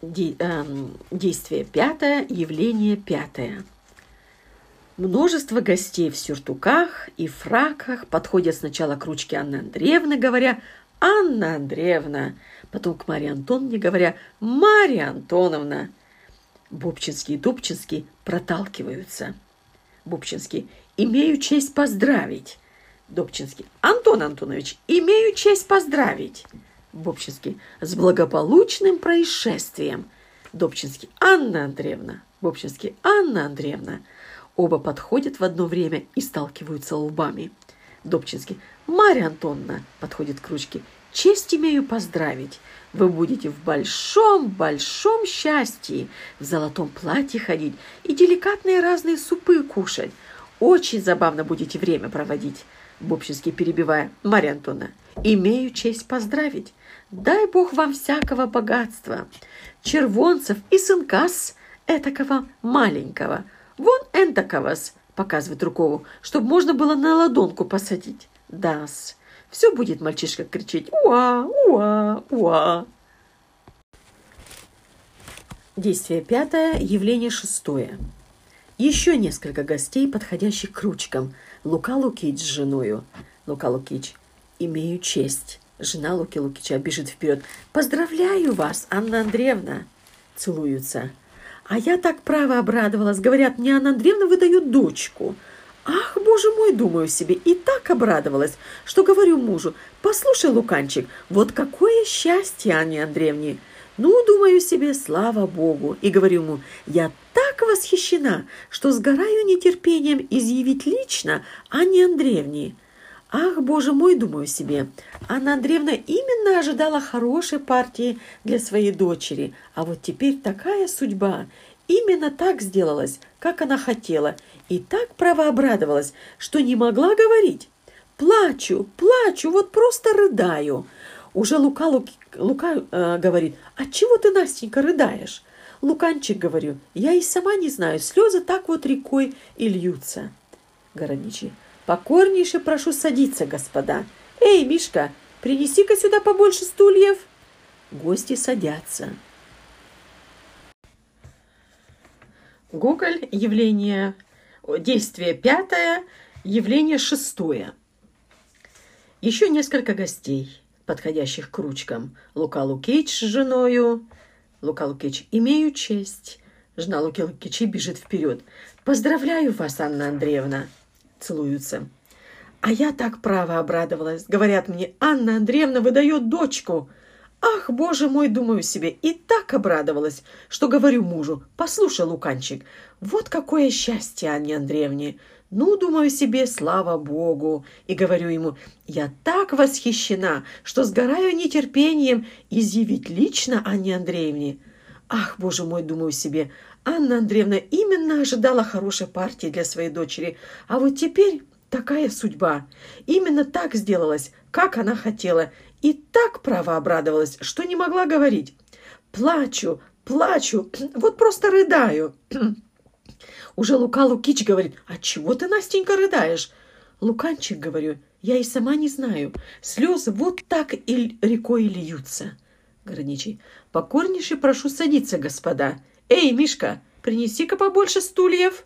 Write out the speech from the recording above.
Де, э, действие пятое, явление пятое. Множество гостей в сюртуках и фраках подходят сначала к ручке Анны Андреевны, говоря «Анна Андреевна», потом к Марии Антоновне, говоря «Мария Антоновна». Бобчинский и Дубчинский проталкиваются. Бобчинский «Имею честь поздравить». Добчинский. Антон Антонович, имею честь поздравить. Бобчинский. С благополучным происшествием. Добчинский. Анна Андреевна. Бобчинский. Анна Андреевна. Оба подходят в одно время и сталкиваются лбами. Добчинский. Марья Антоновна подходит к ручке. Честь имею поздравить. Вы будете в большом-большом счастье, в золотом платье ходить и деликатные разные супы кушать. Очень забавно будете время проводить. Бобчинский перебивая. Марья Антоновна, имею честь поздравить. Дай Бог вам всякого богатства, червонцев и сынкас этакого маленького. Вон энтаковас, показывает Рукову, чтобы можно было на ладонку посадить. Дас. Все будет мальчишка кричать «Уа! Уа! Уа!» Действие пятое, явление шестое. Еще несколько гостей, подходящих к ручкам – Лука Лукич с женою. Лука Лукич. Имею честь. Жена Луки Лукича бежит вперед. Поздравляю вас, Анна Андреевна. Целуются. А я так право обрадовалась. Говорят, мне Анна Андреевна выдают дочку. Ах, боже мой, думаю себе, и так обрадовалась, что говорю мужу, послушай, Луканчик, вот какое счастье Анне Андреевне. Ну, думаю себе, слава Богу, и говорю ему, я так восхищена, что сгораю нетерпением изъявить лично Анне Андреевне. Ах, боже мой, думаю себе, Анна Андреевна именно ожидала хорошей партии для своей дочери, а вот теперь такая судьба. Именно так сделалось, как она хотела, и так право обрадовалась, что не могла говорить. Плачу, плачу, вот просто рыдаю. Уже Лука, Лука э, говорит, а чего ты, Настенька, рыдаешь? Луканчик, говорю, я и сама не знаю, слезы так вот рекой и льются. Городничий, покорнейше прошу садиться, господа. Эй, Мишка, принеси-ка сюда побольше стульев. Гости садятся. Гоголь, явление, действие пятое, явление шестое. Еще несколько гостей, подходящих к ручкам. Лука Лукич с женою, Лука Лукич, имею честь. Жена Луки Лукичи бежит вперед. Поздравляю вас, Анна Андреевна. Целуются. А я так право обрадовалась. Говорят мне, Анна Андреевна выдает дочку. Ах, боже мой, думаю себе, и так обрадовалась, что говорю мужу, послушай, Луканчик, вот какое счастье Анне Андреевне. Ну, думаю себе, слава Богу. И говорю ему, я так восхищена, что сгораю нетерпением изъявить лично Анне Андреевне. Ах, боже мой, думаю себе, Анна Андреевна именно ожидала хорошей партии для своей дочери, а вот теперь такая судьба. Именно так сделалось, как она хотела, и так право обрадовалась, что не могла говорить. Плачу, плачу, вот просто рыдаю. Уже Лука Лукич говорит, а чего ты, Настенька, рыдаешь? Луканчик, говорю, я и сама не знаю. Слезы вот так и рекой льются. Городничий, покорнейше прошу садиться, господа. Эй, Мишка, принеси-ка побольше стульев.